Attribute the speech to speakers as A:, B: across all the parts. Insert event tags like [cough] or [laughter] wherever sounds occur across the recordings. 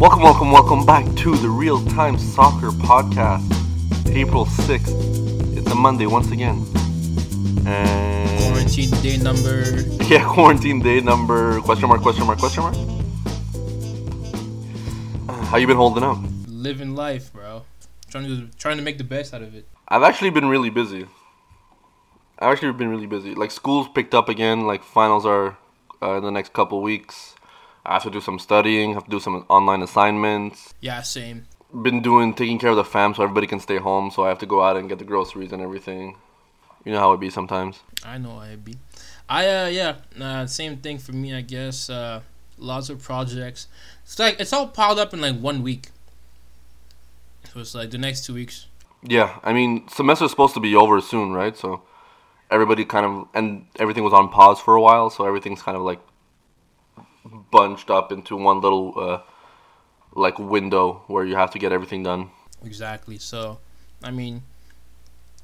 A: Welcome, welcome, welcome back to the Real Time Soccer Podcast. April 6th. It's a Monday once again. And
B: Quarantine day number. [laughs]
A: yeah, quarantine day number question mark, question mark, question mark. How you been holding up?
B: Living life, bro. Trying to trying to make the best out of it.
A: I've actually been really busy. I've actually been really busy. Like school's picked up again. Like finals are uh, in the next couple weeks. I have to do some studying. Have to do some online assignments.
B: Yeah, same.
A: Been doing taking care of the fam so everybody can stay home. So I have to go out and get the groceries and everything. You know how it be sometimes.
B: I know I be. I uh yeah, uh, same thing for me. I guess uh, lots of projects. It's like it's all piled up in like one week. So it's like the next two weeks.
A: Yeah, I mean semester's supposed to be over soon, right? So everybody kind of and everything was on pause for a while. So everything's kind of like bunched up into one little uh, like window where you have to get everything done.
B: Exactly. So, I mean,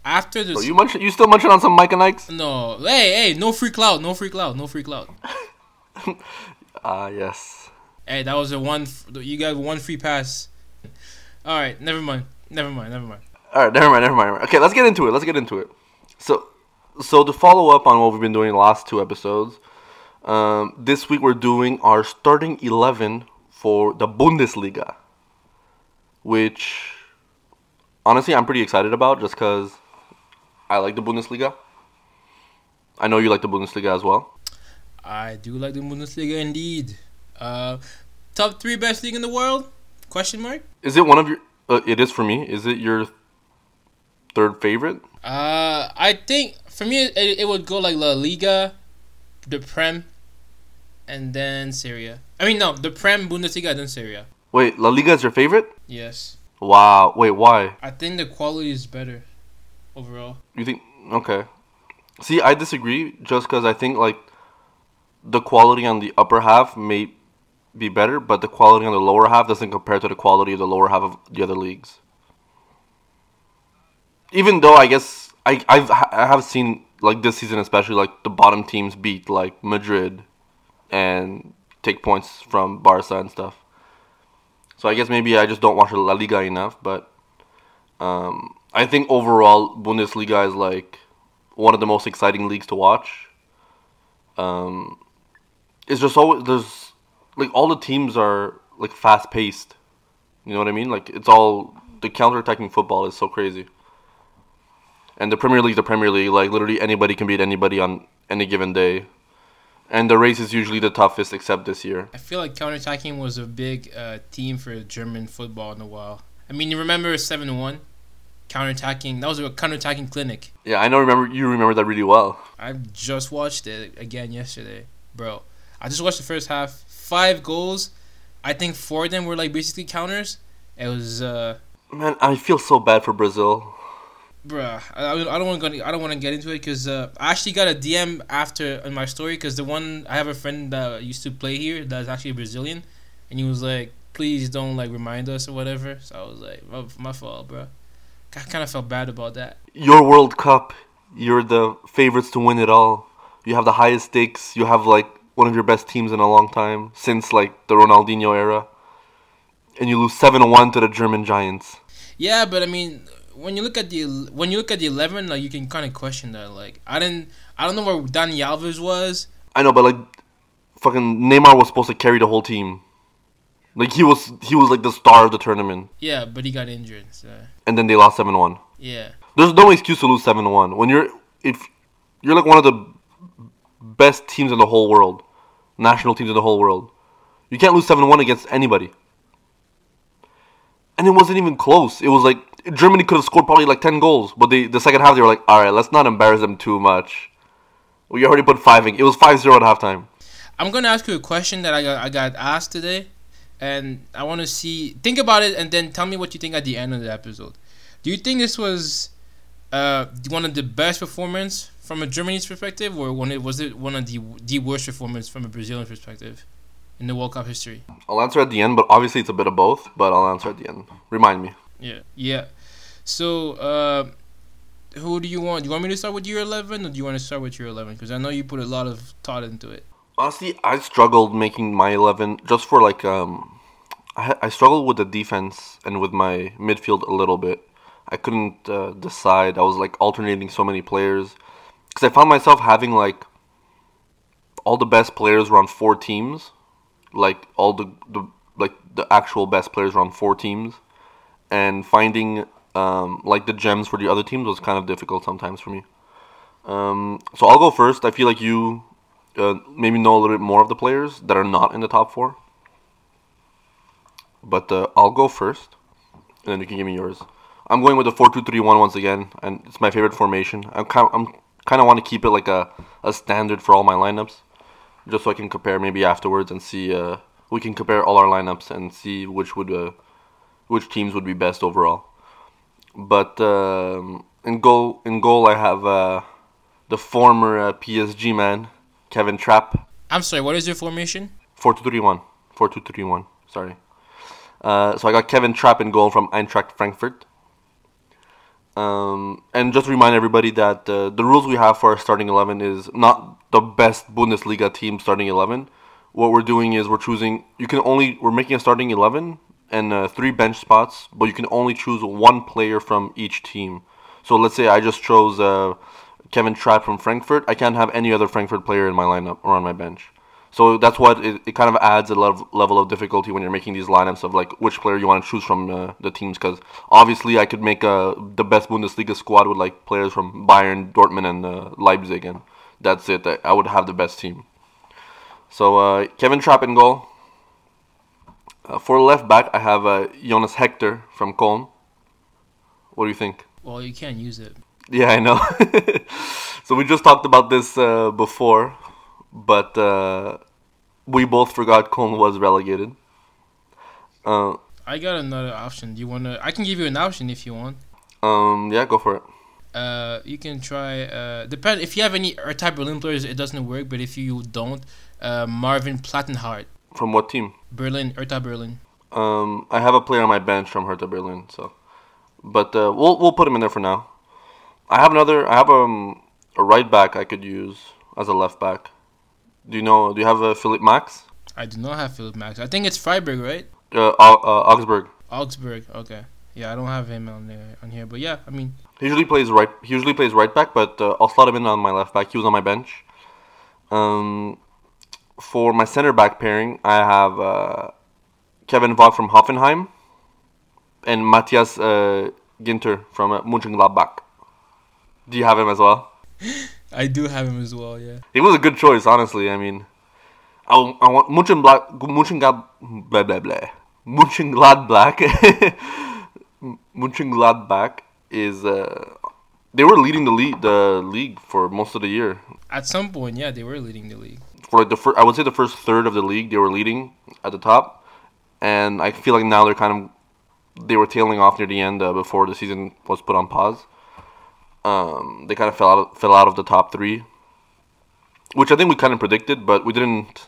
B: after this.
A: So you munch, you still munching on some Mike and Ike's?
B: no, hey, hey, no free cloud, no free cloud, no free cloud. [laughs]
A: Ah, yes.
B: Hey, that was a one. f- You got one free pass. All right, never mind, never mind, never mind.
A: All right, never mind, never mind. Okay, let's get into it. Let's get into it. So, so to follow up on what we've been doing the last two episodes, um, this week we're doing our starting eleven for the Bundesliga, which honestly I'm pretty excited about, just because I like the Bundesliga. I know you like the Bundesliga as well.
B: I do like the Bundesliga indeed. Uh, top three best league in the world? Question mark.
A: Is it one of your? Uh, it is for me. Is it your third favorite?
B: Uh, I think for me it, it would go like La Liga, the Prem, and then Serie A. I mean no, the Prem, Bundesliga, then Serie A.
A: Wait, La Liga is your favorite?
B: Yes,
A: Wow. Wait, why?
B: I think the quality is better overall.
A: You think okay? See, I disagree. Just because I think like the quality on the upper half may be better, but the quality on the lower half doesn't compare to the quality of the lower half of the other leagues. Even though I guess I I've I have seen like this season especially like the bottom teams beat like Madrid and take points from Barca and stuff. So I guess maybe I just don't watch La Liga enough, but um, I think overall Bundesliga is like one of the most exciting leagues to watch. Um, it's just always there's like all the teams are like fast paced. You know what I mean? Like it's all the counter attacking football is so crazy. And the Premier League, the Premier League, like literally anybody can beat anybody on any given day. And the race is usually the toughest, except this year.
B: I feel like counterattacking was a big uh, team for German football in a while. I mean, you remember seven one, counterattacking. That was a counterattacking clinic.
A: Yeah, I know. Remember you remember that really well.
B: I just watched it again yesterday, bro. I just watched the first half. Five goals. I think four of them were like basically counters. It was, uh,
A: Man, I feel so bad for Brazil.
B: Bruh. I, I don't want to. I don't want to get into it because uh, I actually got a DM after in my story because the one I have a friend that used to play here that's actually Brazilian, and he was like, "Please don't like remind us or whatever." So I was like, "My, my fault, bro." I kind of felt bad about that.
A: your World Cup, you're the favorites to win it all. You have the highest stakes. You have like one of your best teams in a long time since like the Ronaldinho era. And you lose 7-1 to the German Giants.
B: Yeah, but I mean, when you look at the when you look at the eleven, like you can kind of question that. Like I didn't, I don't know where Dani Alves was.
A: I know, but like fucking Neymar was supposed to carry the whole team. Like he was he was like the star of the tournament.
B: Yeah, but he got injured. So
A: And then they lost 7-1.
B: yeah,
A: There's no excuse to lose 7-1 when you're if you're like one of the best teams in the whole world, national teams in the whole world. You can't lose 7-1 against anybody. And it wasn't even close. It was like Germany could have scored probably like 10 goals, but they the second half they were like, "All right, let's not embarrass them too much." We already put 5 in. It was 5-0 at halftime.
B: I'm gonna ask you a question that I got I got asked today, and I want to see think about it and then tell me what you think at the end of the episode. Do you think this was uh one of the best performance from a Germany's perspective, or one it was it one of the the worst performance from a Brazilian perspective in the World Cup history?
A: I'll answer at the end, but obviously it's a bit of both, but I'll answer at the end. Remind me.
B: Yeah. Yeah. So, uh, who do you want? Do you want me to start with year 11 or do you want to start with year 11? Because I know you put a lot of thought into it.
A: Honestly, I struggled making my 11 just for like um I, I struggled with the defense and with my midfield a little bit. I couldn't uh, decide. I was like alternating so many players because I found myself having like all the best players were on four teams, like all the, the like the actual best players were on four teams, and finding um, like the gems for the other teams was kind of difficult sometimes for me. Um, so I'll go first. I feel like you uh, maybe know a little bit more of the players that are not in the top four. But uh, I'll go first, and then you can give me yours. I'm going with the four-two-three-one once again, and it's my favorite formation. I'm kind, I'm kind of want to keep it like a, a standard for all my lineups, just so I can compare maybe afterwards and see. Uh, we can compare all our lineups and see which would uh, which teams would be best overall. But um, in goal, in goal, I have uh, the former uh, PSG man, Kevin Trapp.
B: I'm sorry. What is your formation?
A: Four-two-three-one. Four-two-three-one. Sorry. Uh, so I got Kevin Trapp in goal from Eintracht Frankfurt. Um, and just to remind everybody that uh, the rules we have for our starting 11 is not the best Bundesliga team starting 11. What we're doing is we're choosing, you can only, we're making a starting 11 and uh, three bench spots, but you can only choose one player from each team. So let's say I just chose uh, Kevin Trapp from Frankfurt. I can't have any other Frankfurt player in my lineup or on my bench. So that's what it, it kind of adds a level, level of difficulty when you're making these lineups of like which player you want to choose from uh, the teams. Because obviously I could make uh, the best Bundesliga squad with like players from Bayern, Dortmund, and uh, Leipzig, and that's it. I would have the best team. So uh, Kevin Trapp in goal. Uh, for left back, I have uh, Jonas Hector from Cologne. What do you think?
B: Well, you can't use it.
A: Yeah, I know. [laughs] so we just talked about this uh, before, but uh, we both forgot Cologne was relegated. Uh,
B: I got another option. Do you wanna? I can give you an option if you want.
A: um, yeah, go for it.
B: Uh, you can try. Uh, depend if you have any type Berlin players, it doesn't work. But if you don't, uh, Marvin Plattenhardt,
A: From what team?
B: Berlin, Hertha Berlin.
A: Um, I have a player on my bench from Hertha Berlin, so, but uh, we'll we'll put him in there for now. I have another. I have um, a right back I could use as a left back. Do you know? Do you have uh, Philipp Max?
B: I do not have Philipp Max. I think it's Freiburg, right?
A: Uh, uh, Augsburg.
B: Augsburg. Okay. Yeah, I don't have him on there on here, but yeah, I mean,
A: He usually plays right. He usually plays right back, but uh, I'll slot him in on my left back. He was on my bench. Um, for my center back pairing, I have uh, Kevin Vogt from Hoffenheim and Matthias uh, Ginter from uh, Mönchengladbach. Do you have him as well? [gasps]
B: I do have him as well. Yeah.
A: He was a good choice, honestly. I mean, I, I want Mönchengladbach, Mönchengladbach, blah blah blah. Mönchengladbach, [laughs] Mönchengladbach is uh, they were leading the league the league for most of the year.
B: At some point, yeah, they were leading the league.
A: For like the first, I would say the first third of the league, they were leading at the top, and I feel like now they're kind of they were tailing off near the end uh, before the season was put on pause. Um, they kind of fell out of, fell out of the top three, which I think we kind of predicted, but we didn't.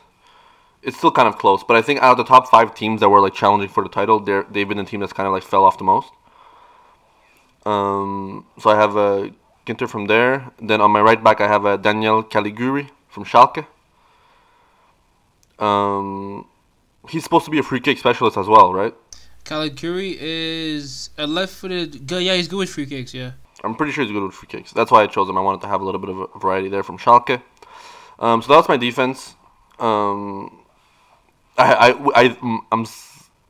A: It's still kind of close, but I think out of the top five teams that were like challenging for the title, they're they've been the team that's kind of like fell off the most. Um, so I have uh, Ginter from there. Then on my right back, I have uh, Daniel Caligiuri from Schalke. Um, he's supposed to be a free kick specialist as well, right?
B: Caligiuri is a left-footed. Yeah, he's good with free kicks. Yeah.
A: I'm pretty sure he's good with free kicks. That's why I chose him. I wanted to have a little bit of a variety there from Schalke. Um, so that's my defense. Um, I, I, I, am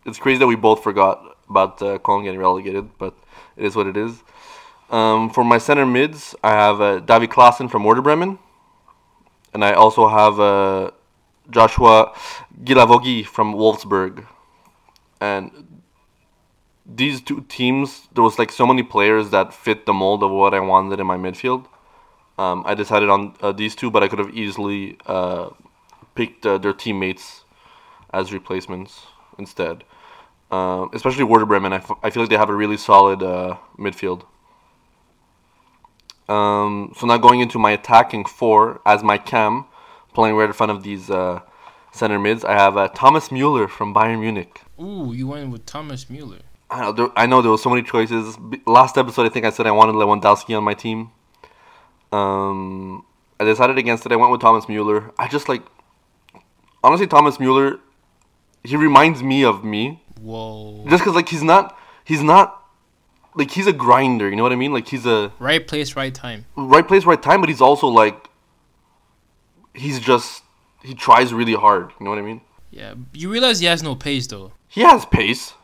A: It's crazy that we both forgot about uh, Cologne getting relegated, but it is what it is. Um, for my center mids, I have uh, David Klaassen from Werder Bremen, and I also have uh, Joshua Guilavogui from Wolfsburg. And these two teams, there was like so many players that fit the mold of what I wanted in my midfield. Um, I decided on uh, these two, but I could have easily uh, picked uh, their teammates as replacements instead. Um, especially Werder Bremen, I, f- I feel like they have a really solid uh, midfield. Um, so now going into my attacking four as my cam, playing right in front of these uh, center mids, I have uh, Thomas Mueller from Bayern Munich.
B: Ooh, you went with Thomas Mueller.
A: I know, there, I know there was so many choices. Last episode, I think I said I wanted Lewandowski on my team. Um, I decided against it. I went with Thomas Mueller. I just like, honestly, Thomas Mueller. He reminds me of me.
B: Whoa.
A: Just because like he's not he's not like he's a grinder. You know what I mean? Like he's a
B: Right place, right time.
A: right place, right time. But he's also like he's just he tries really hard. You know what I mean?
B: Yeah. You realize he has no pace though.
A: He has pace.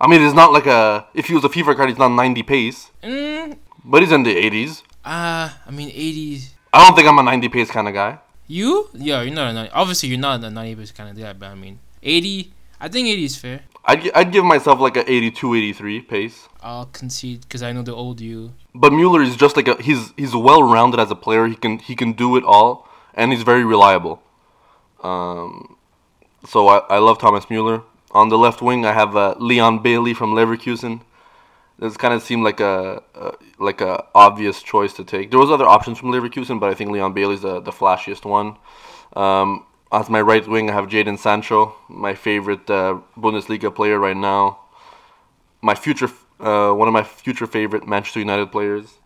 A: I mean, it's not like a if he was a FIFA card, he's not 90 pace,
B: Mm,
A: but he's in the 80s.
B: ah, I mean 80s.
A: I don't think I'm a 90 pace kind of guy.
B: You? Yeah, you're not a 90. Obviously, you're not a 90 pace kind of guy, but I mean 80. I think 80 is fair.
A: I'd, I'd give myself like a 82, 83 pace.
B: I'll concede because I know the old you.
A: But Mueller is just like a he's he's well rounded as a player. He can he can do it all, and he's very reliable. Um, so I, I love Thomas Mueller. On the left wing, I have uh, Leon Bailey from Leverkusen. This kind of seemed like a, like a obvious choice to take. There was other options from Leverkusen, but I think Leon Bailey's the the flashiest one. Um, as my right wing, I have Jadon Sancho, my favorite uh, Bundesliga player right now. My future, uh, one of my future favorite Manchester United players.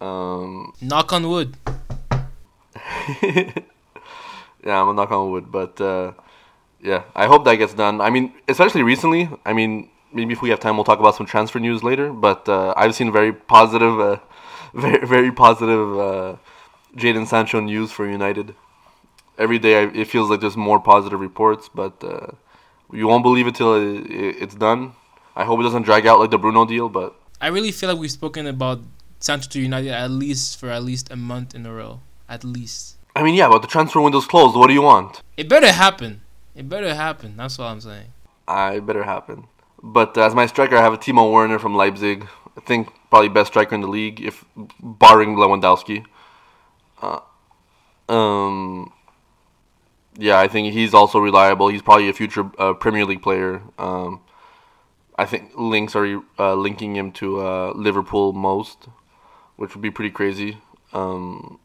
A: Um,
B: Knock on wood. [laughs]
A: yeah, I'm a knock on wood, but uh, yeah, I hope that gets done. I mean, especially recently. I mean, maybe if we have time, we'll talk about some transfer news later. But uh, I've seen very positive, uh, [laughs] very very positive uh, Jadon Sancho news for United. Every day, I, it feels like there's more positive reports, but uh, you won't believe it till it, it, it's done. I hope it doesn't drag out like the Bruno deal, but
B: I really feel like we've spoken about Sancho to United at least for at least a month in a row. At least.
A: I mean, yeah, but the transfer window's closed. What do you want?
B: It better happen. It better happen. That's what I'm saying.
A: I better happen. But as my striker, I have a Timo Werner from Leipzig. I think probably best striker in the league, if barring Lewandowski. Uh, um, yeah, I think he's also reliable. He's probably a future uh, Premier League player. Um, I think links are uh, linking him to uh, Liverpool most, which would be pretty crazy. Um,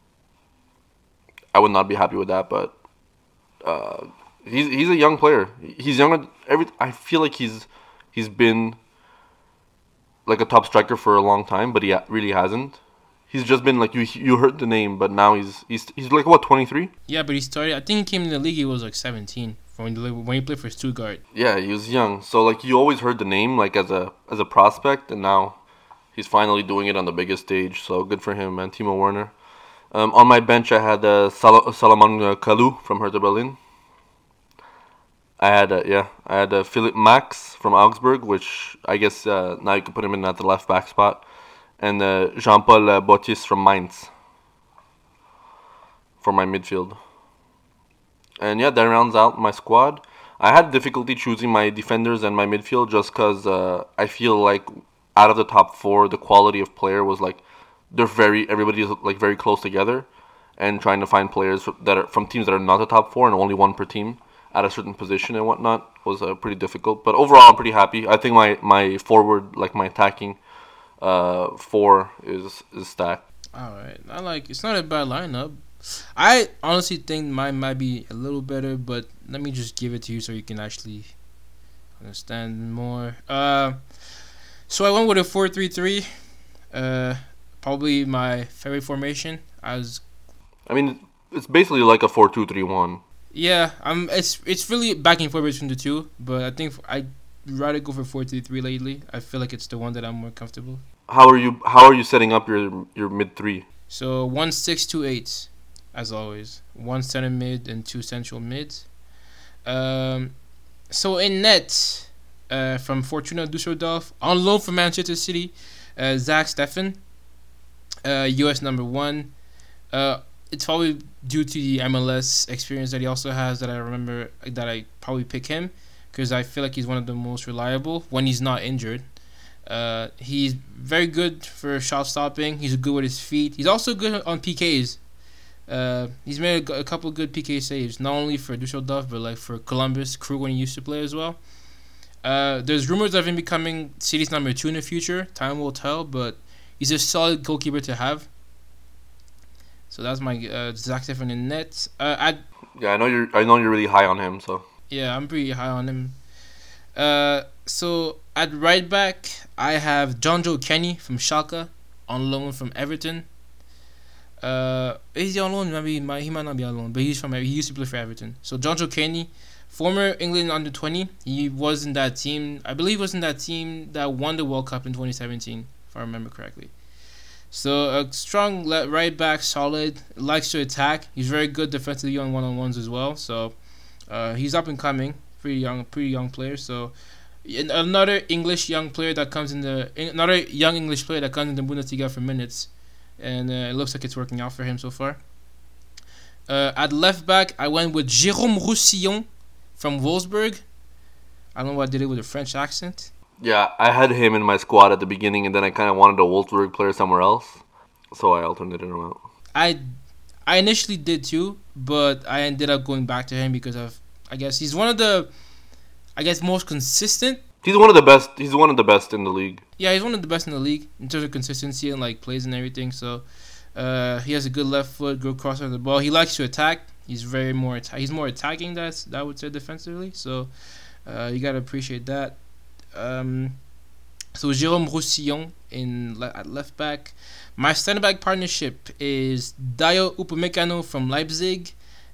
A: I would not be happy with that, but uh, he's he's a young player. He's younger. Every I feel like he's he's been like a top striker for a long time, but he really hasn't. He's just been like you you heard the name, but now he's he's he's like what twenty three.
B: Yeah, but he started. I think he came in the league. He was like 17 when he, when he played for Stuttgart.
A: Yeah, he was young. So like you always heard the name like as a as a prospect, and now he's finally doing it on the biggest stage. So good for him, man. Timo Werner. Um, on my bench, I had uh, Sal- Salomon uh, Kalou from Hertha Berlin. I had uh, yeah, I had uh, Philipp Max from Augsburg, which I guess uh, now you can put him in at the left back spot, and uh, Jean Paul uh, Baptiste from Mainz for my midfield. And yeah, that rounds out my squad. I had difficulty choosing my defenders and my midfield just because uh, I feel like out of the top four, the quality of player was like they're very everybody is like very close together, and trying to find players that are from teams that are not the top four and only one per team at a certain position and whatnot was uh, pretty difficult. But overall, I'm pretty happy. I think my my forward like my attacking uh, four is is stacked.
B: All right, I like. It's not a bad lineup. I honestly think mine might be a little better, but let me just give it to you so you can actually understand more. Uh, so I went with a four-three-three. Uh, probably my favorite formation. I was
A: I mean, it's basically like a four-two-three-one.
B: yeah. I'm. It's it's really back and forth between the two, but I think I rather go for four-three-three lately. I feel like it's the one that I'm more comfortable.
A: How are you? How are you setting up your your mid three?
B: So one six two eight, as always. One center mid and two central mids. Um, so in net, uh, from Fortuna Düsseldorf on loan from Manchester City, uh, Zach Steffen, uh, U.S. number one. Uh, it's probably due to the MLS experience that he also has that I remember that I probably pick him because I feel like he's one of the most reliable when he's not injured. Uh, he's very good for shot stopping. He's good with his feet. He's also good on PKs. Uh, he's made a, a couple good PK saves, not only for Dusseldorf but like for Columbus Crew when he used to play as well. Uh, there's rumors of him becoming City's number two in the future. Time will tell, but he's a solid goalkeeper to have. So that's my uh, Zach Steffen in net. Uh, I
A: Yeah, I know you're. I know you're really high on him. So
B: yeah, I'm pretty high on him. Uh, so at right back, I have Jonjoe Kenny from Schalke on loan from Everton. Uh, is he on loan? Maybe he might, he might not be on loan, but he's from he used to play for Everton. So Jonjoe Kenny former England under 20. He was in that team. I believe was in that team that won the World Cup in 2017, if I remember correctly. So a strong right back, solid, likes to attack. He's very good defensively on one on ones as well. So uh, he's up and coming, pretty young, pretty young player. So another English young player that comes in the another young English player that comes in the Bundesliga for minutes, and uh, it looks like it's working out for him so far. Uh, at left back, I went with Jérôme Roussillon from Wolfsburg. I don't know why I did it with a French accent.
A: Yeah, I had him in my squad at the beginning, and then I kind of wanted a Wolfsburg player somewhere else, so I alternated him out.
B: I, I initially did too, but I ended up going back to him because of I guess he's one of the, I guess most consistent.
A: He's one of the best. He's one of the best in the league.
B: Yeah, he's one of the best in the league in terms of consistency and like plays and everything. So, uh, he has a good left foot, good crosser of the ball. He likes to attack. He's very more. Atta- he's more attacking. That's that I would say defensively. So, uh, you gotta appreciate that. Um, so Jérôme Roussillon in le- at left back. My center back partnership is Dayot Upamecano from Leipzig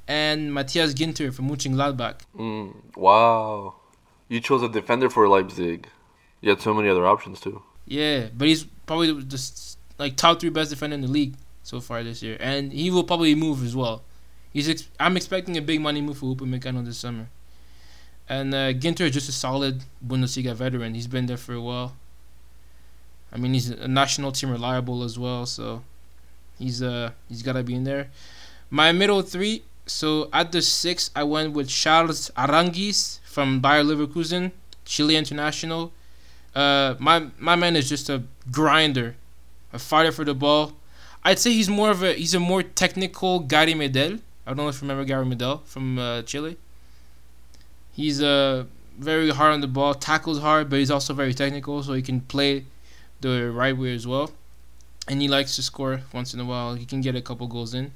B: and Matthias Ginter from Mönchengladbach.
A: Mm, wow, you chose a defender for Leipzig. You had so many other options too.
B: Yeah, but he's probably just like top three best defender in the league so far this year, and he will probably move as well. He's ex- I'm expecting a big money move for Upamecano this summer. And uh, Ginter is just a solid Bundesliga veteran. He's been there for a while. I mean, he's a national team reliable as well, so he's uh he's gotta be in there. My middle three. So at the six, I went with Charles Aranguiz from Bayer Leverkusen, Chile international. Uh, my my man is just a grinder, a fighter for the ball. I'd say he's more of a he's a more technical Gary Medel. I don't know if you remember Gary Medel from uh, Chile. He's uh, very hard on the ball, tackles hard, but he's also very technical, so he can play the right way as well. And he likes to score once in a while. He can get a couple goals in.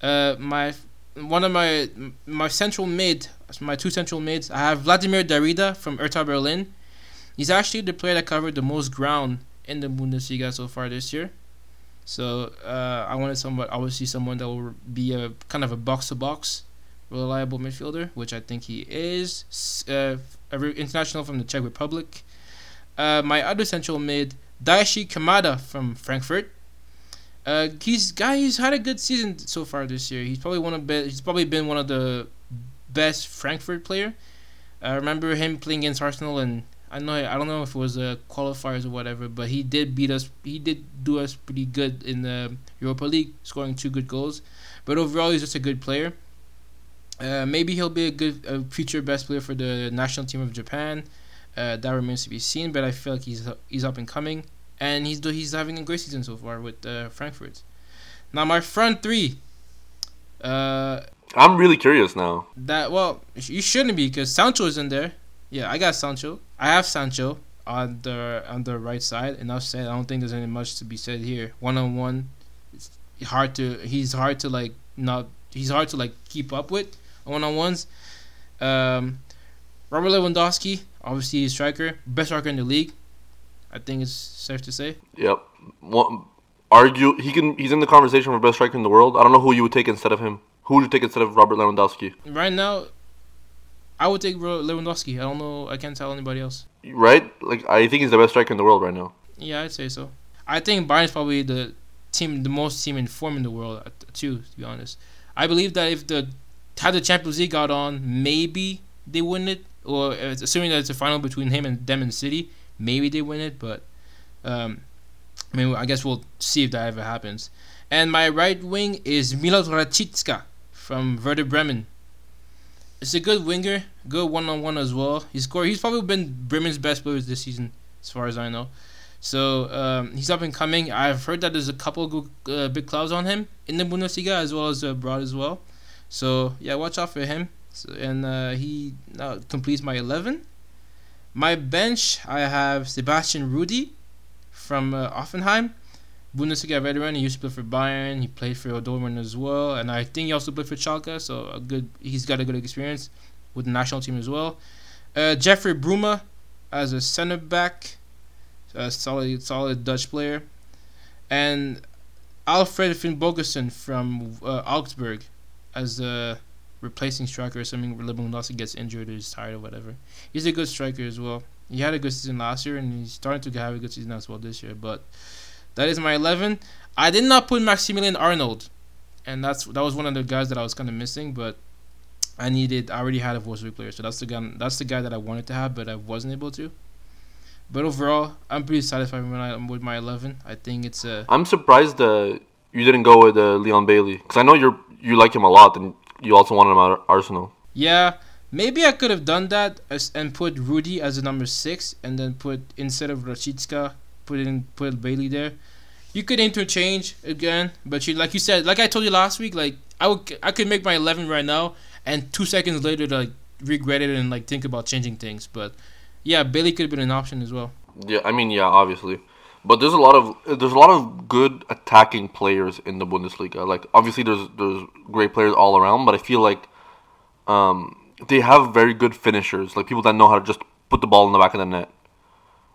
B: Uh, my one of my my central mid, my two central mids, I have Vladimir Darida from Hertha Berlin. He's actually the player that covered the most ground in the Bundesliga so far this year. So uh, I wanted someone, obviously someone that will be a kind of a box to box reliable midfielder, which I think he is. Uh, international from the Czech Republic. Uh, my other central mid, Daichi Kamada from Frankfurt. Uh, he's guy. He's had a good season so far this year. He's probably one of be- he's probably been one of the best Frankfurt player. I remember him playing against Arsenal, and I know I don't know if it was a qualifiers or whatever, but he did beat us. He did do us pretty good in the Europa League, scoring two good goals. But overall, he's just a good player. Uh, maybe he'll be a good future best player for the national team of Japan. Uh, that remains to be seen, but I feel like he's he's up and coming, and he's he's having a great season so far with uh, Frankfurt. Now my front three. Uh,
A: I'm really curious now.
B: That well, you shouldn't be because Sancho is in there. Yeah, I got Sancho. I have Sancho on the on the right side. Enough said. I don't think there's any much to be said here. One on one, it's hard to. He's hard to like not. He's hard to like keep up with one on ones. Um, Robert Lewandowski, obviously a striker, best striker in the league. I think it's safe to say.
A: Yep. One, argue he can. He's in the conversation for best striker in the world. I don't know who you would take instead of him. Who would you take instead of Robert Lewandowski?
B: Right now, I would take Lewandowski. I don't know. I can't tell anybody else.
A: Right? Like I think he's the best striker in the world right now.
B: Yeah, I'd say so. I think Bayern's probably the team, the most team in form in the world too. To be honest, I believe that if the had the Champions League got on, maybe they win it. Or uh, assuming that it's a final between him and them and City, maybe they win it. But um, I mean, I guess we'll see if that ever happens. And my right wing is Milot Rashica from Werder Bremen. It's a good winger, good one on one as well. He scored. He's probably been Bremen's best players this season, as far as I know. So um, he's up and coming. I've heard that there's a couple good, uh, big clouds on him in the Bundesliga as well as abroad as well. So yeah, watch out for him. So, and uh, he uh, completes my eleven. My bench, I have Sebastian Rudy from uh, Hoffenheim, Bundesliga veteran. He used to play for Bayern. He played for Dortmund as well, and I think he also played for Schalke. So a good, he's got a good experience with the national team as well. Uh, Jeffrey Bruma as a center back, a solid, solid Dutch player, and Alfred Finn Finnbogason from uh, Augsburg as a replacing striker, assuming Lewandowski gets injured or is tired or whatever. He's a good striker as well. He had a good season last year, and he's starting to have a good season as well this year. But that is my eleven. I did not put Maximilian Arnold, and that's that was one of the guys that I was kind of missing, but. I needed. I already had a Wolfsburg player, so that's the guy. That's the guy that I wanted to have, but I wasn't able to. But overall, I'm pretty satisfied with my with my eleven. I think it's a.
A: I'm surprised uh, you didn't go with uh, Leon Bailey because I know you're you like him a lot, and you also wanted him at Arsenal.
B: Yeah, maybe I could have done that as, and put Rudy as a number six, and then put instead of Rashica, put in put Bailey there. You could interchange again, but you like you said, like I told you last week, like I would I could make my eleven right now, and two seconds later like regret it and like think about changing things. But yeah, Bailey could have been an option as well.
A: Yeah, I mean, yeah, obviously, but there's a lot of there's a lot of good attacking players in the Bundesliga. Like obviously, there's there's great players all around, but I feel like um, they have very good finishers, like people that know how to just put the ball in the back of the net.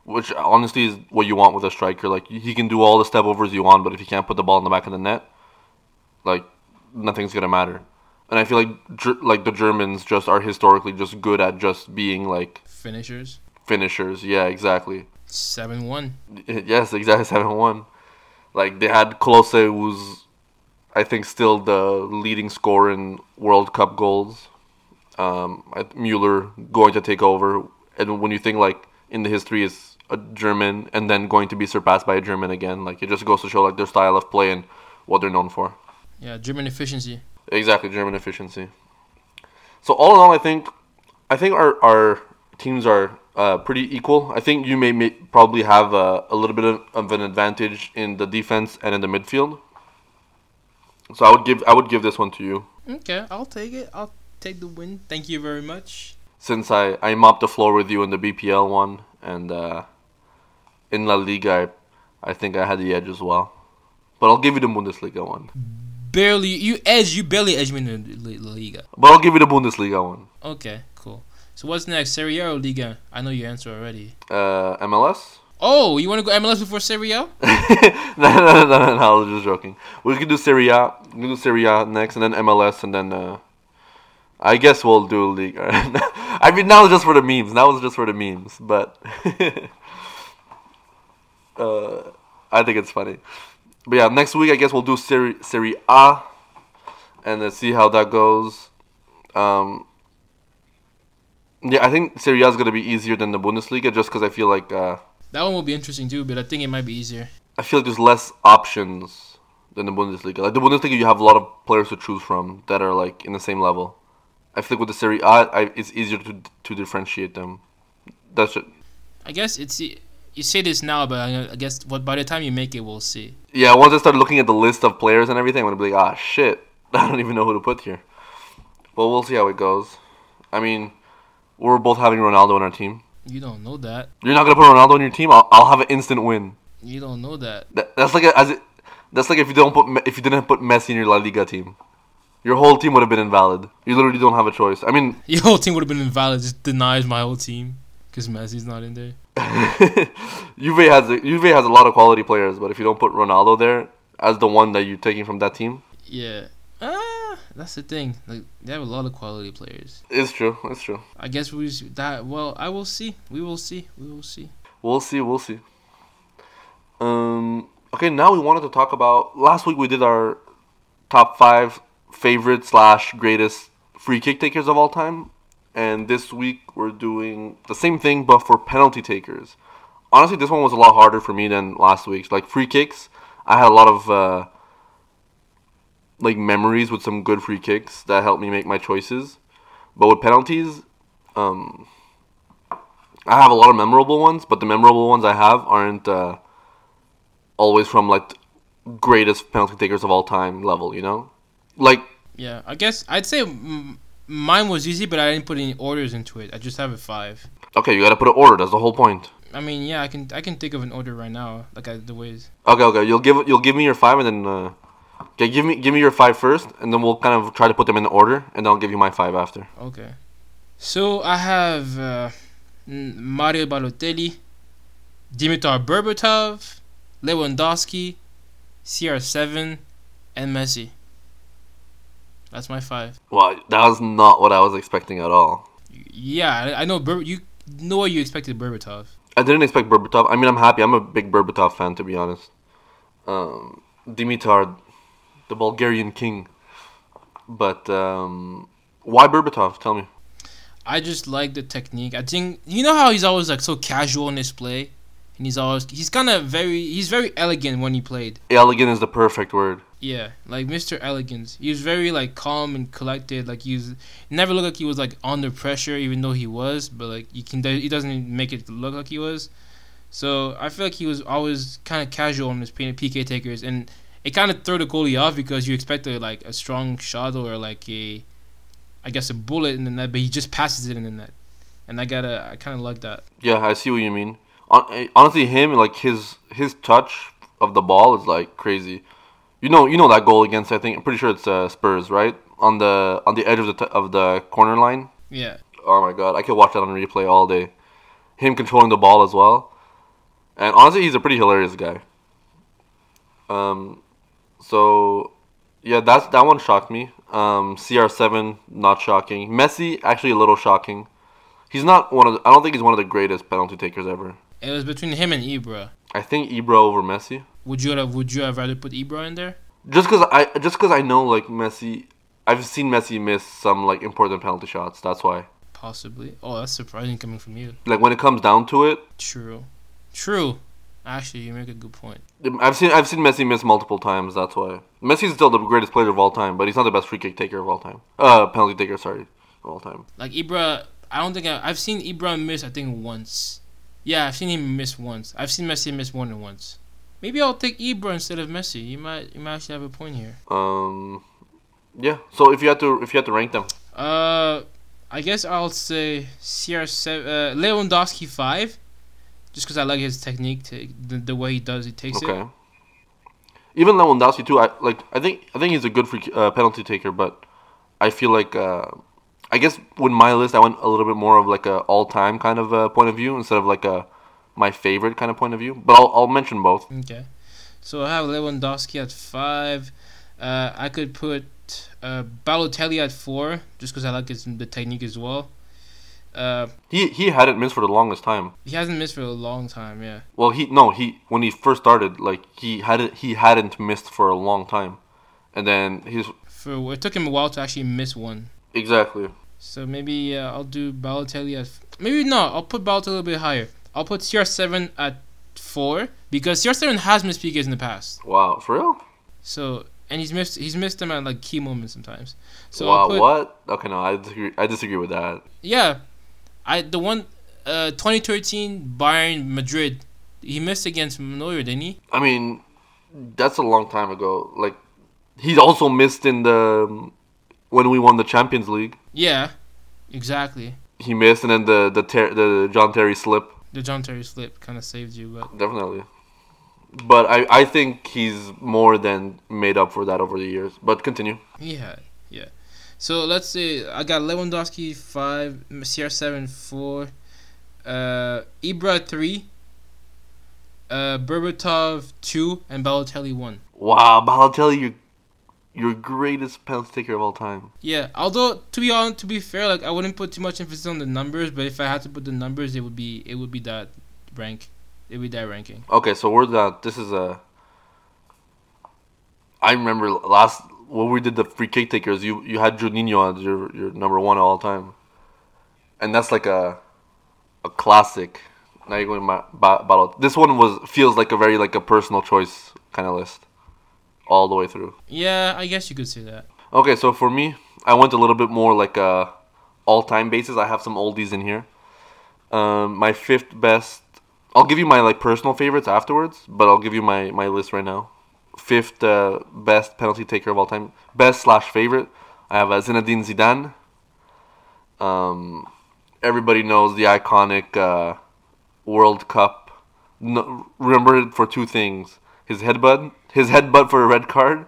A: Which honestly is what you want with a striker. Like he can do all the step overs you want, but if he can't put the ball in the back of the net, like nothing's gonna matter. And I feel like like the Germans just are historically just good at just being like
B: Finishers
A: finishers. Yeah, exactly.
B: Seven one.
A: Yes, exactly seven one. Like they had Klose, who's I think still the leading scorer in World Cup goals. Um, Mueller going to take over, and when you think like in the history is a German and then going to be surpassed by a German again, like it just goes to show like their style of play and what they're known for.
B: Yeah, German efficiency.
A: Exactly, German efficiency. So all in all, I think, I think our our teams are uh, pretty equal. I think you may, may probably have a, a little bit of, of an advantage in the defense and in the midfield. So I would give I would give this one to you
B: Okay, I'll take it. I'll take the win. Thank you very much.
A: since I I mopped the floor with you in the BPL one and uh, in La Liga I, I think I had the edge as well. But I'll give you the Bundesliga one.
B: Barely you edge. You barely edge me in the La La Liga.
A: But I'll give you the Bundesliga one.
B: Okay, cool. So what's next? Serie A or Liga? I know your answer already.
A: Uh, MLS.
B: Oh, you want to go MLS before Serie A? [laughs]
A: no, no, no, no, no, I was just joking. We can do Serie A, we can do Serie A next, and then MLS, and then uh, I guess we'll do League. [laughs] I mean, now it's just for the memes. Now it's just for the memes, but [laughs] uh, I think it's funny. But yeah, next week I guess we'll do Serie Serie A, and then see how that goes. Um, yeah, I think Serie A is gonna be easier than the Bundesliga, just because I feel like. Uh,
B: That one will be interesting too, but I think it might be easier.
A: I feel like there's less options than the Bundesliga. Like the Bundesliga, you have a lot of players to choose from that are like in the same level. I feel like with the Serie A, I, it's easier to to differentiate them. That's it.
B: I guess it's you say this now, but I I guess what by the time you make it, we'll see.
A: Yeah, once I start looking at the list of players and everything, I'm gonna be like, ah, shit, [laughs] I don't even know who to put here. But we'll see how it goes. I mean, we're both having Ronaldo on our team.
B: You don't know that.
A: You're not gonna put Ronaldo on your team. I'll, I'll have an instant win.
B: You don't know that.
A: That, that's like a, as it, that's like if you don't put if you didn't put Messi in your La Liga team, your whole team would have been invalid. You literally don't have a choice. I mean,
B: Your whole team would have been invalid. Just denies my whole team because Messi's not in there. [laughs]
A: Juve has a, Juve has a lot of quality players, but if you don't put Ronaldo there as the one that you're taking from that team,
B: Yeah. Uh, That's the thing. Like they have a lot of quality players.
A: it's true. It's true.
B: I guess we that. Well, I will see. We will see. We will see.
A: We'll see. We'll see. Um. Okay. Now we wanted to talk about. Last week we did our top five favorite slash greatest free kick takers of all time, and this week we're doing the same thing but for penalty takers. Honestly, this one was a lot harder for me than last week's. Like free kicks, I had a lot of uh, like memories with some good free kicks that helped me make my choices. But with penalties, um, I have a lot of memorable ones, but the memorable ones I have aren't uh, always from like greatest penalty takers of all time level. You know, like
B: Yeah, I guess I'd say mm, mine was easy, but I didn't put any orders into it. I just have a five.
A: okay, you gotta put an order. That's the whole point.
B: I mean, yeah, I can I can think of an order right now, like I, the ways.
A: Okay, okay, you'll give you'll give me your five, and then uh, okay, give me give me your five first, and then we'll kind of try to put them in order, and then I'll give you my five after.
B: Okay. So I have uh, Mario Balotelli, Dimitar Berbatov, Lewandowski, CR7, and Messi. That's my five.
A: Well, that was not what I was expecting at all.
B: Yeah, I, I know. Ber- you know what you expected Berbatov.
A: I didn't expect Berbatov. I mean, I'm happy. I'm a big Berbatov fan, to be honest. Um, Dimitar, the Bulgarian king. But um, why Berbatov? Tell me.
B: I just like the technique. I think you know how he's always like so casual in his play, and he's always he's kind of very he's very elegant when he played.
A: Elegant is the perfect word.
B: Yeah, like Mr. Elegance. He was very like calm and collected. Like he was never looked like he was like under pressure, even though he was. But like you can he doesn't make it look like he was. So I feel like he was always kind of casual on his PK takers, and it kind of threw the goalie off because you expected like a strong shot or like a, I guess a bullet in the net, but he just passes it in the net, and I gotta I kind of like that.
A: Yeah, I see what you mean. Eh, honestly, him like his his touch of the ball is like crazy. You know, you know that goal against I think I'm pretty sure it's uh, Spurs, right? On the on the edge of the t- of the corner line.
B: Yeah.
A: Oh my god, I could watch that on replay all day. Him controlling the ball as well, and honestly, he's a pretty hilarious guy. Um, so yeah, that's that one shocked me. Um, CR7 not shocking. Messi actually a little shocking. He's not one of. The, I don't think he's one of the greatest penalty takers ever.
B: It was between him and Ibra.
A: I think Ibra over Messi.
B: Would you have Would you have rather put Ibra in there?
A: Just because I just because I know like Messi, I've seen Messi miss some like important penalty shots. That's why.
B: Possibly. Oh, that's surprising coming from you.
A: Like when it comes down to it.
B: True. True. Actually, you make a good point.
A: I've seen I've seen Messi miss multiple times. That's why Messi's still the greatest player of all time, but he's not the best free kick taker of all time. Uh, penalty taker, sorry, of all time.
B: Like Ibra, I don't think I, I've seen Ibra miss. I think once. Yeah, I've seen him miss once. I've seen Messi miss more than once. Maybe I'll take Ibra instead of Messi. You might you might actually have a point here.
A: Um, yeah. So if you had to if you had to rank them,
B: uh, I guess I'll say CR seven, uh, Lewandowski five, just because I like his technique, to, the the way he does, he takes it. okay. it.
A: Even Lewandowski too. I like. I think I think he's a good free, uh, penalty taker, but I feel like. Uh, I guess with my list, I went a little bit more of like a all time kind of uh, point of view instead of like a my favorite kind of point of view, but I'll, I'll mention both.
B: Okay. So I have Lewandowski at five. Uh, I could put uh, Balotelli at four, just because I like his the technique as well. Uh,
A: he he hadn't missed for the longest time.
B: He hasn't missed for a long time, yeah.
A: Well, he no he when he first started, like he hadn't he hadn't missed for a long time, and then he's.
B: For it took him a while to actually miss one.
A: Exactly.
B: So maybe uh, I'll do Balotelli at maybe no, I'll put Balotelli a little bit higher. I'll put CR7 at four because CR7 has missed PKs in the past.
A: Wow, for real?
B: So and he's missed he's missed them at like key moments sometimes. So
A: wow, put, what? Okay, no, I disagree. I disagree with that.
B: Yeah, I the one, uh, 2013 Bayern Madrid, he missed against Neuer, didn't he?
A: I mean, that's a long time ago. Like, he's also missed in the when we won the Champions League.
B: Yeah, exactly.
A: He missed, and then the the ter- the John Terry slip
B: the John Terry slip kind of saved you, but
A: definitely. But I, I think he's more than made up for that over the years. But continue.
B: Yeah, yeah. So let's say I got Lewandowski five, CR seven four, uh, Ibra three, uh, Berbatov two, and Balotelli one.
A: Wow, Balotelli, you your greatest penalty taker of all time.
B: Yeah, although to be honest, to be fair, like I wouldn't put too much emphasis on the numbers, but if I had to put the numbers, it would be it would be that rank. It would be that ranking.
A: Okay, so we're that. This is a. I remember last when we did the free kick takers, you you had Juninho as your your number one all time, and that's like a, a classic. Now you're going my battle. This one was feels like a very like a personal choice kind of list all the way through.
B: Yeah, I guess you could say that.
A: Okay, so for me, I went a little bit more like a all-time basis. I have some oldies in here. Um, my fifth best. I'll give you my like personal favorites afterwards, but I'll give you my my list right now. Fifth uh, best penalty taker of all time, best slash favorite. I have uh, Zinedine Zidane. Um, everybody knows the iconic uh, World Cup. No, remember for two things: his headbutt his headbutt for a red card,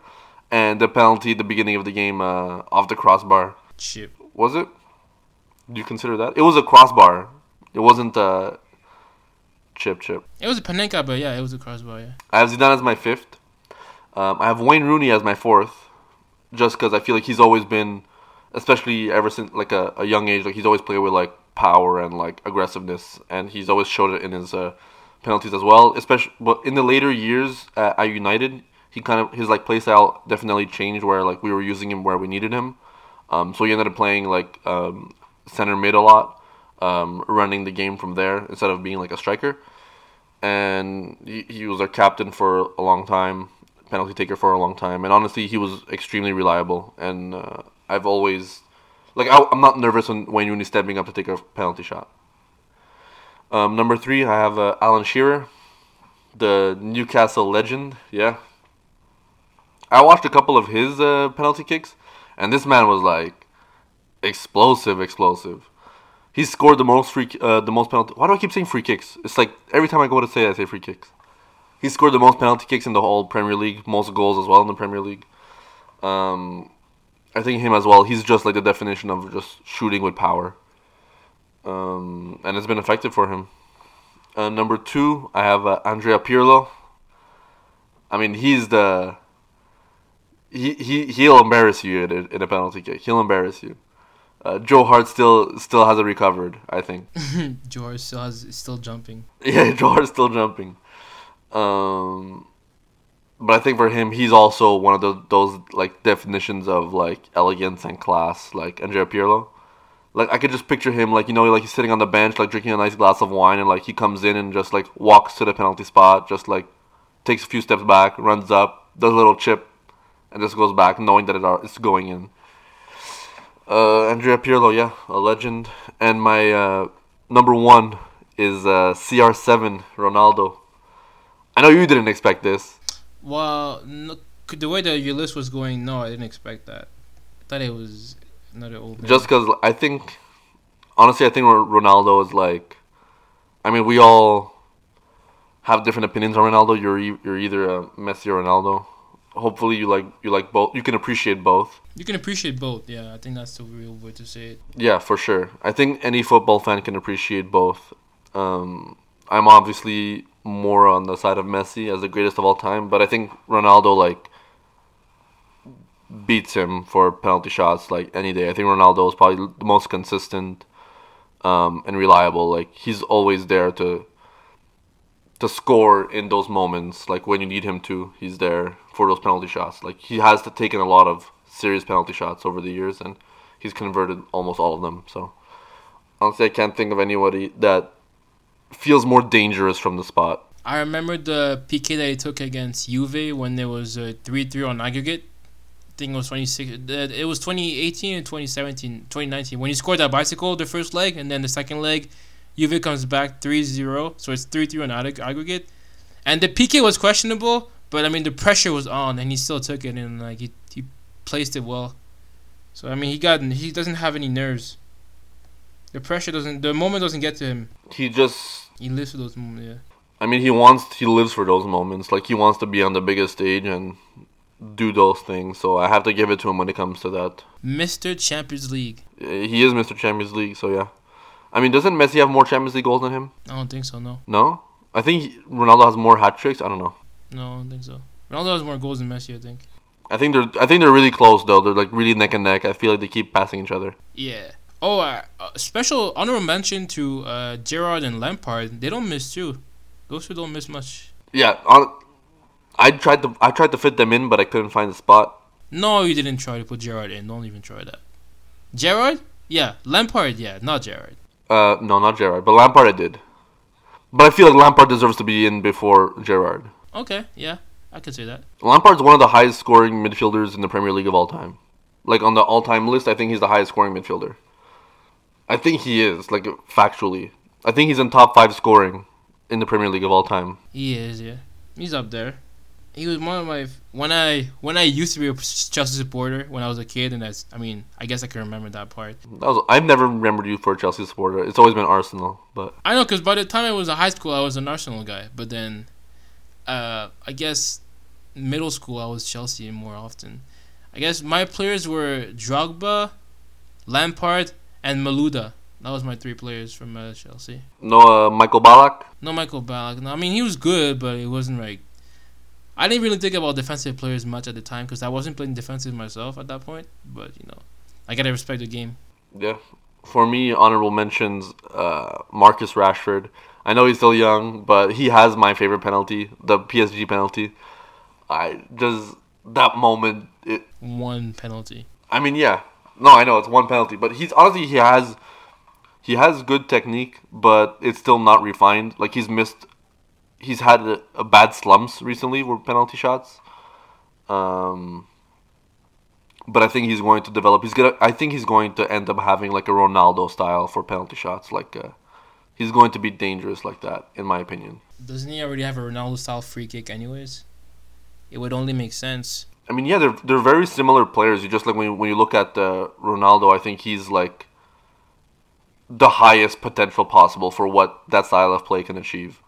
A: and the penalty at the beginning of the game uh, off the crossbar.
B: Chip.
A: Was it? Do you consider that? It was a crossbar. It wasn't a chip chip.
B: It was a Panenka, but yeah, it was a crossbar. Yeah.
A: I have Zidane as my fifth. Um, I have Wayne Rooney as my fourth. just because I feel like he's always been, especially ever since like a, a young age, like he's always played with like power and like aggressiveness, and he's always showed it in his uh, penalties as well. Especially, but in the later years at, at United, he kind of his like play style definitely changed where like we were using him where we needed him. Um, so he ended up playing like um, center mid a lot, um, running the game from there instead of being like a striker. And he, he was our captain for a long time, penalty taker for a long time, and honestly, he was extremely reliable. And uh, I've always like I, I'm not nervous when Wayne Rooney stepping up to take a penalty shot. Um, number three, I have uh, Alan Shearer, the Newcastle legend. Yeah, I watched a couple of his uh, penalty kicks, and this man was like explosive, explosive. He scored the most free, uh, the most penalty. Why do I keep saying free kicks? It's like every time I go to say, it, I say free kicks. He scored the most penalty kicks in the whole Premier League, most goals as well in the Premier League. Um, I think him as well. He's just like the definition of just shooting with power, um, and it's been effective for him. Uh, number two, I have uh, Andrea Pirlo. I mean, he's the he he he'll embarrass you in a, in a penalty kick. He'll embarrass you. Uh, Joe Hart still still hasn't recovered. I think. [laughs]
B: George still has is still jumping. [laughs]
A: Yeah, Joe Hart's still jumping. Um, but I think for him, he's also one of those, those like definitions of like elegance and class, like Andrea Pirlo. Like I could just picture him, like you know, like he's sitting on the bench, like drinking a nice glass of wine, and like he comes in and just like walks to the penalty spot, just like takes a few steps back, runs up, does a little chip, and just goes back, knowing that it are, it's going in. Uh, Andrea Pirlo, yeah, a legend. And my uh, number one is uh, CR7 Ronaldo. I know you didn't expect this.
B: Well, no, the way that your list was going, no, I didn't expect that. I thought it was another old. Man.
A: Just because I think, honestly, I think Ronaldo is like, I mean, we all have different opinions on Ronaldo. You're e- you're either a Messi or Ronaldo. Hopefully, you like you like both. You can appreciate both.
B: you can appreciate both. Yeah, I think that's the real way to say it.
A: Yeah, for sure. I think any football fan can appreciate both. Um, I'm obviously more on the side of Messi as the greatest of all time, but I think Ronaldo like beats him for penalty shots like any day. I think Ronaldo is probably the most consistent um, and reliable. Like he's always there to to score in those moments. Like when you need him to, he's there for those penalty shots. Like he has taken a lot of serious penalty shots over the years, and he's converted almost all of them. So honestly, I can't think of anybody that feels more dangerous from the spot.
B: I remember the PK that he took against Juve when there was a 3 3 on aggregate. I think it was 26. uh, It was 2018 and 2017, 2019. When he scored that bicycle the first leg, and then the second leg, Juve comes back 3 0. So it's 3 3 on ag- aggregate. And the PK was questionable, but I mean, the pressure was on, and he still took it, and like he, he placed it well. So I mean, he got he doesn't have any nerves. The pressure doesn't, the moment doesn't get to him.
A: He just
B: He lives for those moments. Yeah.
A: I mean, he wants, he lives for those moments. Like he wants to be on the biggest stage and do those things. So I have to give it to him when it comes to that.
B: Mr. Champions League.
A: Uh, He is Mr. Champions League, so yeah. I mean, doesn't Messi have more Champions League goals than him?
B: I don't think so. No,
A: No, I think he- Ronaldo has more hat tricks. I don't know.
B: no, I don't think so. Ronaldo has more goals than Messi. I think.
A: I think they're, I think they're really close though. They're like really neck and neck. I feel like they keep passing each other.
B: Yeah. Oh, uh, uh, special honorable mention to uh, Gerrard and Lampard. They don't miss too. Those two don't miss much.
A: Yeah, on, I tried to, I tried to fit them in, but I couldn't find the spot.
B: No, you didn't try to put Gerrard in. Don't even try that. Gerrard? Yeah. Lampard? Yeah. Not Gerrard.
A: Uh, no, not Gerrard, but Lampard I did. But I feel like Lampard deserves to be in before Gerrard.
B: Okay. Yeah. I could say that.
A: Lampard's one of the highest scoring midfielders in the Premier League of all time. Like on the all time list, I think he's the highest scoring midfielder. I think he is, like factually. I think he's in top five scoring in the Premier League of all time.
B: He is. Yeah. He's up there. He was one of my when I when I used to be a Chelsea supporter when I was a kid, and that's I mean I guess I can remember that part.
A: That was I've never remembered you for a Chelsea supporter. It's always been Arsenal, but
B: I know because by the time I was in high school, I was an Arsenal guy. But then, uh, I guess middle school, I was Chelsea more often. I guess my players were Drogba, Lampard, and Malouda. That was my three players from uh, Chelsea.
A: no uh, Michael Ballack.
B: No Michael Ballack. No, I mean he was good, but it wasn't like I didn't really think about defensive players much at the time because I wasn't playing defensive myself at that point. But you know, I gotta respect the game.
A: Yeah. For me, honorable mentions uh, Marcus Rashford. I know he's still young, but he has my favorite penalty, the PSG penalty. I just that moment. It,
B: One penalty.
A: I mean, yeah. No, I know it's one penalty, but he's honestly he has he has good technique, but it's still not refined. Like he's missed, he's had a, a bad slumps recently with penalty shots. Um, but I think he's going to develop. He's gonna. I think he's going to end up having like a Ronaldo style for penalty shots. Like uh, he's going to be dangerous like that, in my opinion.
B: Doesn't he already have a Ronaldo style free kick, anyways? It would only make sense.
A: I mean, yeah, they're they're very similar players. You just like when you, when you look at uh, Ronaldo, I think he's like the highest potential possible for what that style of play can achieve.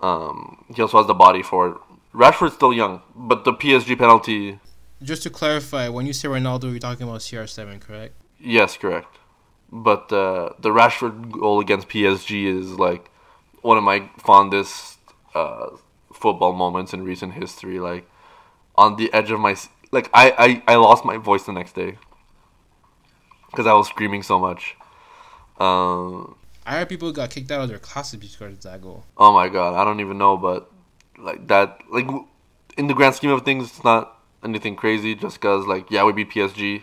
A: Um, he also has the body for it. Rashford's still young, but the PSG penalty,
B: Just to clarify, when you say Ronaldo, you're talking about CR7, correct?
A: yes, correct. But uh, the Rashford goal against PSG is like one of my fondest uh, football moments in recent history. Like on the edge of my like, I I, I lost my voice the next day because I was screaming so much. Um,
B: I heard people got kicked out of their classes because of that goal.
A: oh my god, I don't even know, but like that, like in the grand scheme of things, it's not anything crazy. Just because, like, yeah, we beat PSG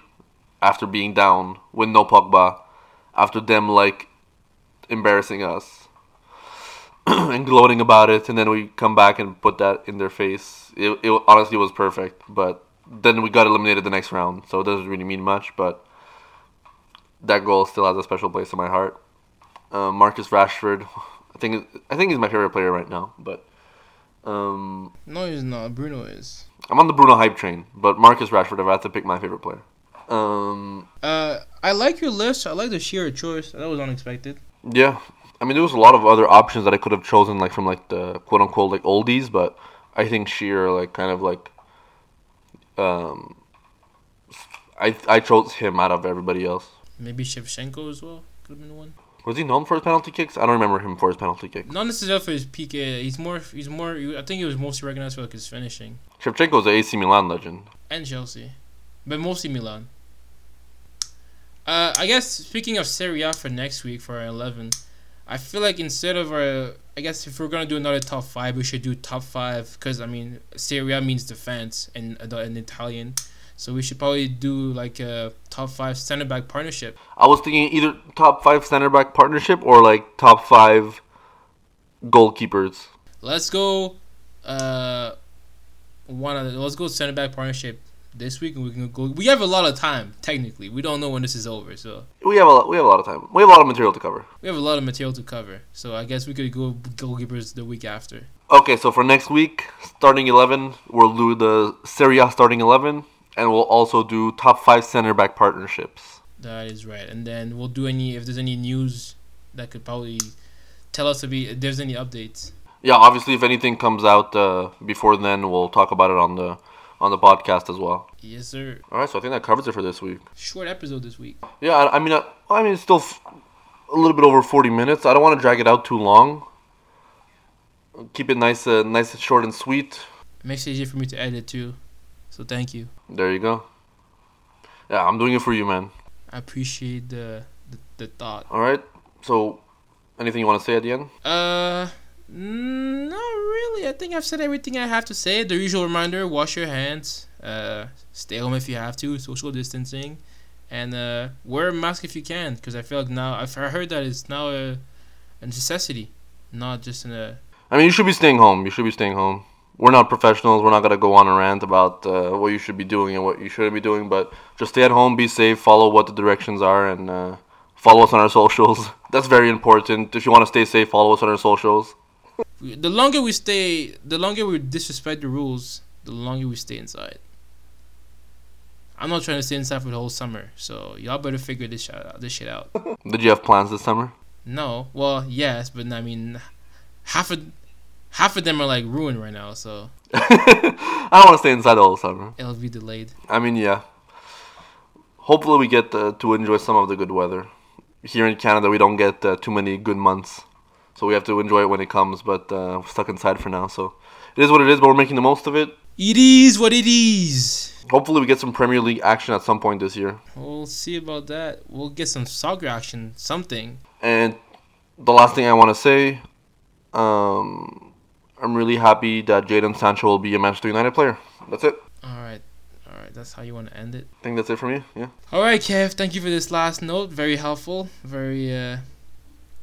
A: after being down with no Pogba, after them like embarrassing us [clears throat] and gloating about it, and then we come back and put that in their face. It, it honestly was perfect, but then we got eliminated the next round, so it doesn't really mean much. But that goal still has a special place in my heart. Uh, Marcus Rashford, I think I think he's my favorite player right now. But um,
B: No, he's not. Bruno is.
A: I'm on the Bruno hype train. But Marcus Rashford, if I had to pick my favorite player. Um,
B: Uh, I like your list. I like the Shearer choice. That was unexpected.
A: yeah, I mean there was a lot of other options that I could have chosen, like from like the quote unquote like oldies, but I think Shearer like kind of like um, I I chose him out of everybody else.
B: Maybe Shevchenko as well. Could have been one.
A: Was he known for his penalty kicks? I don't remember him for his penalty kick.
B: Not necessarily for his PK. He's more. He's more. I think he was mostly recognized for like his finishing
A: Shevchenko is a AC Milan legend.
B: and Chelsea, but mostly Milan. Uh, I guess speaking of Serie A for next week for our eleven, I feel like instead of our, I guess if we're gonna do another top five, we should do top five because I mean Serie A means defense in in Italian, so we should probably do like a top five center back partnership.
A: I was thinking either top five center back partnership or like top five goalkeepers.
B: Let's go. Uh, one of the, let's go center back partnership this week, and we can go. We have a lot of time. Technically, we don't know when this is over, so
A: We have a lot, we have a lot of time. We have a lot of material to cover.
B: we have a lot of material to cover. So I guess we could go goalkeepers the week after.
A: Okay, so for next week, starting eleven, we'll do the Serie A starting eleven, and we'll also do top five center back partnerships.
B: That is right, and then we'll do any if there's any news that could probably tell us if, we, if there's any updates.
A: Yeah, obviously, if anything comes out uh, before then, we'll talk about it on the on the podcast as well.
B: Yes, sir.
A: All right, so I think that covers it for this week.
B: Short episode this week.
A: Yeah, I, I mean, I, I mean, it's still f- a little bit over forty minutes. I don't want to drag it out too long. Keep it nice, uh, nice, and short and sweet.
B: makes it easier for me to edit too. So thank you.
A: There you go. Yeah, I'm doing it for you, man.
B: I appreciate the the, the thought.
A: All right. So, anything you want to say at the end?
B: Uh, mm, not really. I think I've said everything I have to say. The usual reminder: wash your hands. Uh, stay home if you have to. Social distancing, and uh, wear a mask if you can. Because I feel like now I've heard that it's now a, a necessity, not just in a.
A: I mean, you should be staying home. You should be staying home. We're not professionals. We're not gonna go on a rant about uh, what you should be doing and what you shouldn't be doing. But just stay at home, be safe, follow what the directions are, and uh, follow us on our [laughs] socials. That's very important. If you want to stay safe, follow us on our socials.
B: The longer we stay, the longer we disrespect the rules, the longer we stay inside. I'm not trying to stay inside for the whole summer, so y'all better figure this shit out. This shit out. [laughs]
A: Did you have plans this summer?
B: No, well, yes, but I mean, half of half of them are like ruined right now, so [laughs]
A: I don't want to stay inside all summer.
B: it'll be delayed.
A: I mean, yeah. Hopefully, we get uh, to enjoy some of the good weather. Here in Canada, we don't get uh, too many good months, So we have to enjoy it when it comes. But uh, we're stuck inside for now, so it is what it is. But we're making the most of it.
B: It is what it is.
A: Hopefully, we get some Premier League action at some point this year.
B: We'll see about that. We'll get some soccer action, something.
A: And the last thing I want to say, um, I'm really happy that Jadon Sancho will be a Manchester United player. That's it.
B: All right, all right. That's how you want to end it.
A: I think that's it for me. Yeah.
B: All right, Kev. Thank you for this last note. Very helpful. Very uh,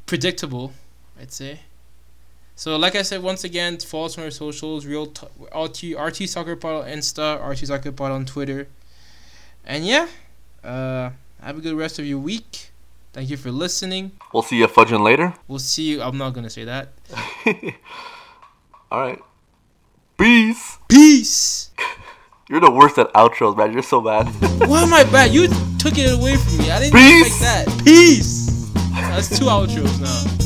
B: predictable, I'd say. So, like I said, once again, follow us on our socials: Real t- RT RT Soccer Pod on Insta, RT Soccer Pod on Twitter, and yeah, uh, have a good rest of your week. Thank you for listening.
A: We'll see you fudging later.
B: We'll see you. I'm not gonna say that. [laughs]
A: All right. Peace.
B: Peace. [laughs]
A: You're the worst at outros, man. You're so bad. [laughs]
B: Why am I bad? You took it away from me. I didn't
A: Peace.
B: expect that. Peace. That's two outros now.